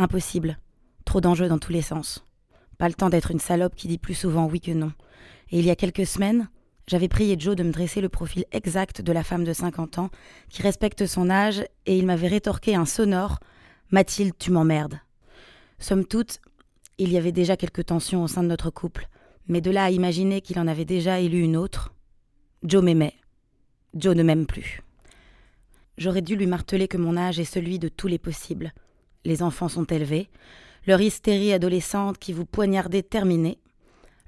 Impossible. Trop d'enjeux dans tous les sens. Pas le temps d'être une salope qui dit plus souvent oui que non. Et il y a quelques semaines, j'avais prié Joe de me dresser le profil exact de la femme de 50 ans qui respecte son âge et il m'avait rétorqué un sonore Mathilde, tu m'emmerdes. Somme toute, il y avait déjà quelques tensions au sein de notre couple, mais de là à imaginer qu'il en avait déjà élu une autre, Joe m'aimait. Joe ne m'aime plus. J'aurais dû lui marteler que mon âge est celui de tous les possibles. Les enfants sont élevés, leur hystérie adolescente qui vous poignardait terminée.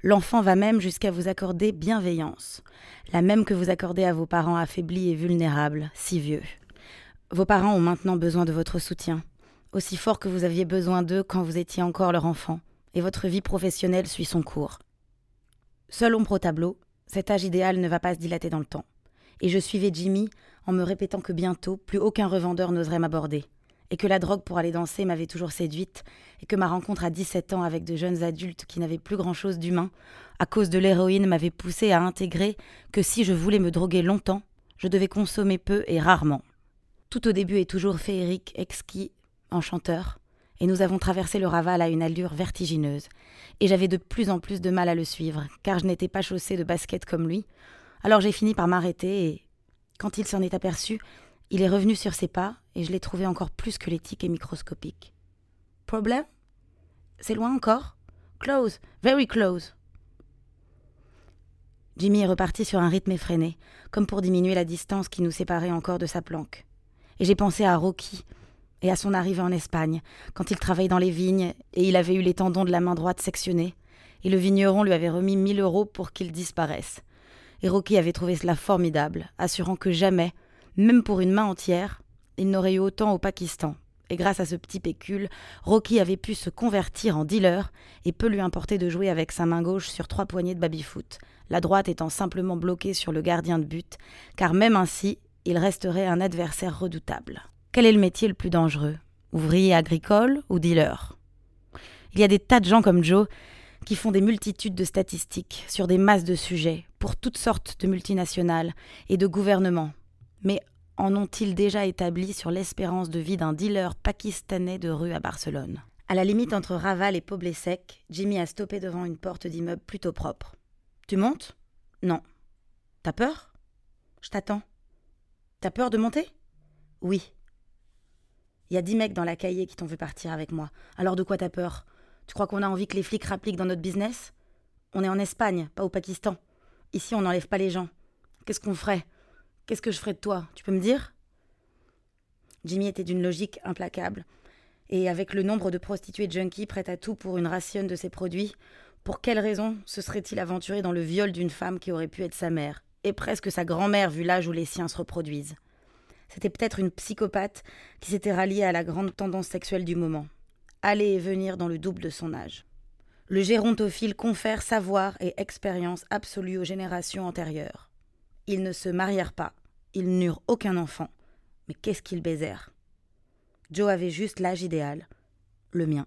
L'enfant va même jusqu'à vous accorder bienveillance, la même que vous accordez à vos parents affaiblis et vulnérables, si vieux. Vos parents ont maintenant besoin de votre soutien, aussi fort que vous aviez besoin d'eux quand vous étiez encore leur enfant, et votre vie professionnelle suit son cours. Seul ombre au tableau, cet âge idéal ne va pas se dilater dans le temps et je suivais Jimmy en me répétant que bientôt plus aucun revendeur n'oserait m'aborder, et que la drogue pour aller danser m'avait toujours séduite, et que ma rencontre à 17 ans avec de jeunes adultes qui n'avaient plus grand-chose d'humain, à cause de l'héroïne, m'avait poussé à intégrer que si je voulais me droguer longtemps, je devais consommer peu et rarement. Tout au début est toujours féerique, exquis, enchanteur, et nous avons traversé le Raval à une allure vertigineuse, et j'avais de plus en plus de mal à le suivre, car je n'étais pas chaussée de basket comme lui, alors j'ai fini par m'arrêter et, quand il s'en est aperçu, il est revenu sur ses pas et je l'ai trouvé encore plus squelettique et microscopique. Problème? C'est loin encore? Close, very close. Jimmy est reparti sur un rythme effréné, comme pour diminuer la distance qui nous séparait encore de sa planque. Et j'ai pensé à Rocky et à son arrivée en Espagne, quand il travaillait dans les vignes et il avait eu les tendons de la main droite sectionnés, et le vigneron lui avait remis mille euros pour qu'il disparaisse et Rocky avait trouvé cela formidable, assurant que jamais, même pour une main entière, il n'aurait eu autant au Pakistan. Et grâce à ce petit pécule, Rocky avait pu se convertir en dealer et peu lui importer de jouer avec sa main gauche sur trois poignées de baby-foot, la droite étant simplement bloquée sur le gardien de but, car même ainsi, il resterait un adversaire redoutable. Quel est le métier le plus dangereux? Ouvrier agricole ou dealer? Il y a des tas de gens comme Joe qui font des multitudes de statistiques sur des masses de sujets, pour toutes sortes de multinationales et de gouvernements. Mais en ont-ils déjà établi sur l'espérance de vie d'un dealer pakistanais de rue à Barcelone? À la limite entre Raval et Poblé-Sec, Jimmy a stoppé devant une porte d'immeuble plutôt propre. Tu montes? Non. T'as peur? Je t'attends. T'as peur de monter? Oui. Il y a dix mecs dans la cahier qui t'ont vu partir avec moi. Alors de quoi t'as peur? Tu crois qu'on a envie que les flics rappliquent dans notre business? On est en Espagne, pas au Pakistan. Ici, on n'enlève pas les gens. Qu'est-ce qu'on ferait? Qu'est-ce que je ferais de toi? Tu peux me dire? Jimmy était d'une logique implacable. Et avec le nombre de prostituées junkies prêtes à tout pour une ration de ses produits, pour quelle raison se serait-il aventuré dans le viol d'une femme qui aurait pu être sa mère, et presque sa grand-mère vu l'âge où les siens se reproduisent C'était peut-être une psychopathe qui s'était ralliée à la grande tendance sexuelle du moment aller et venir dans le double de son âge. Le gérontophile confère savoir et expérience absolue aux générations antérieures. Ils ne se marièrent pas, ils n'eurent aucun enfant, mais qu'est-ce qu'ils baisèrent? Joe avait juste l'âge idéal, le mien.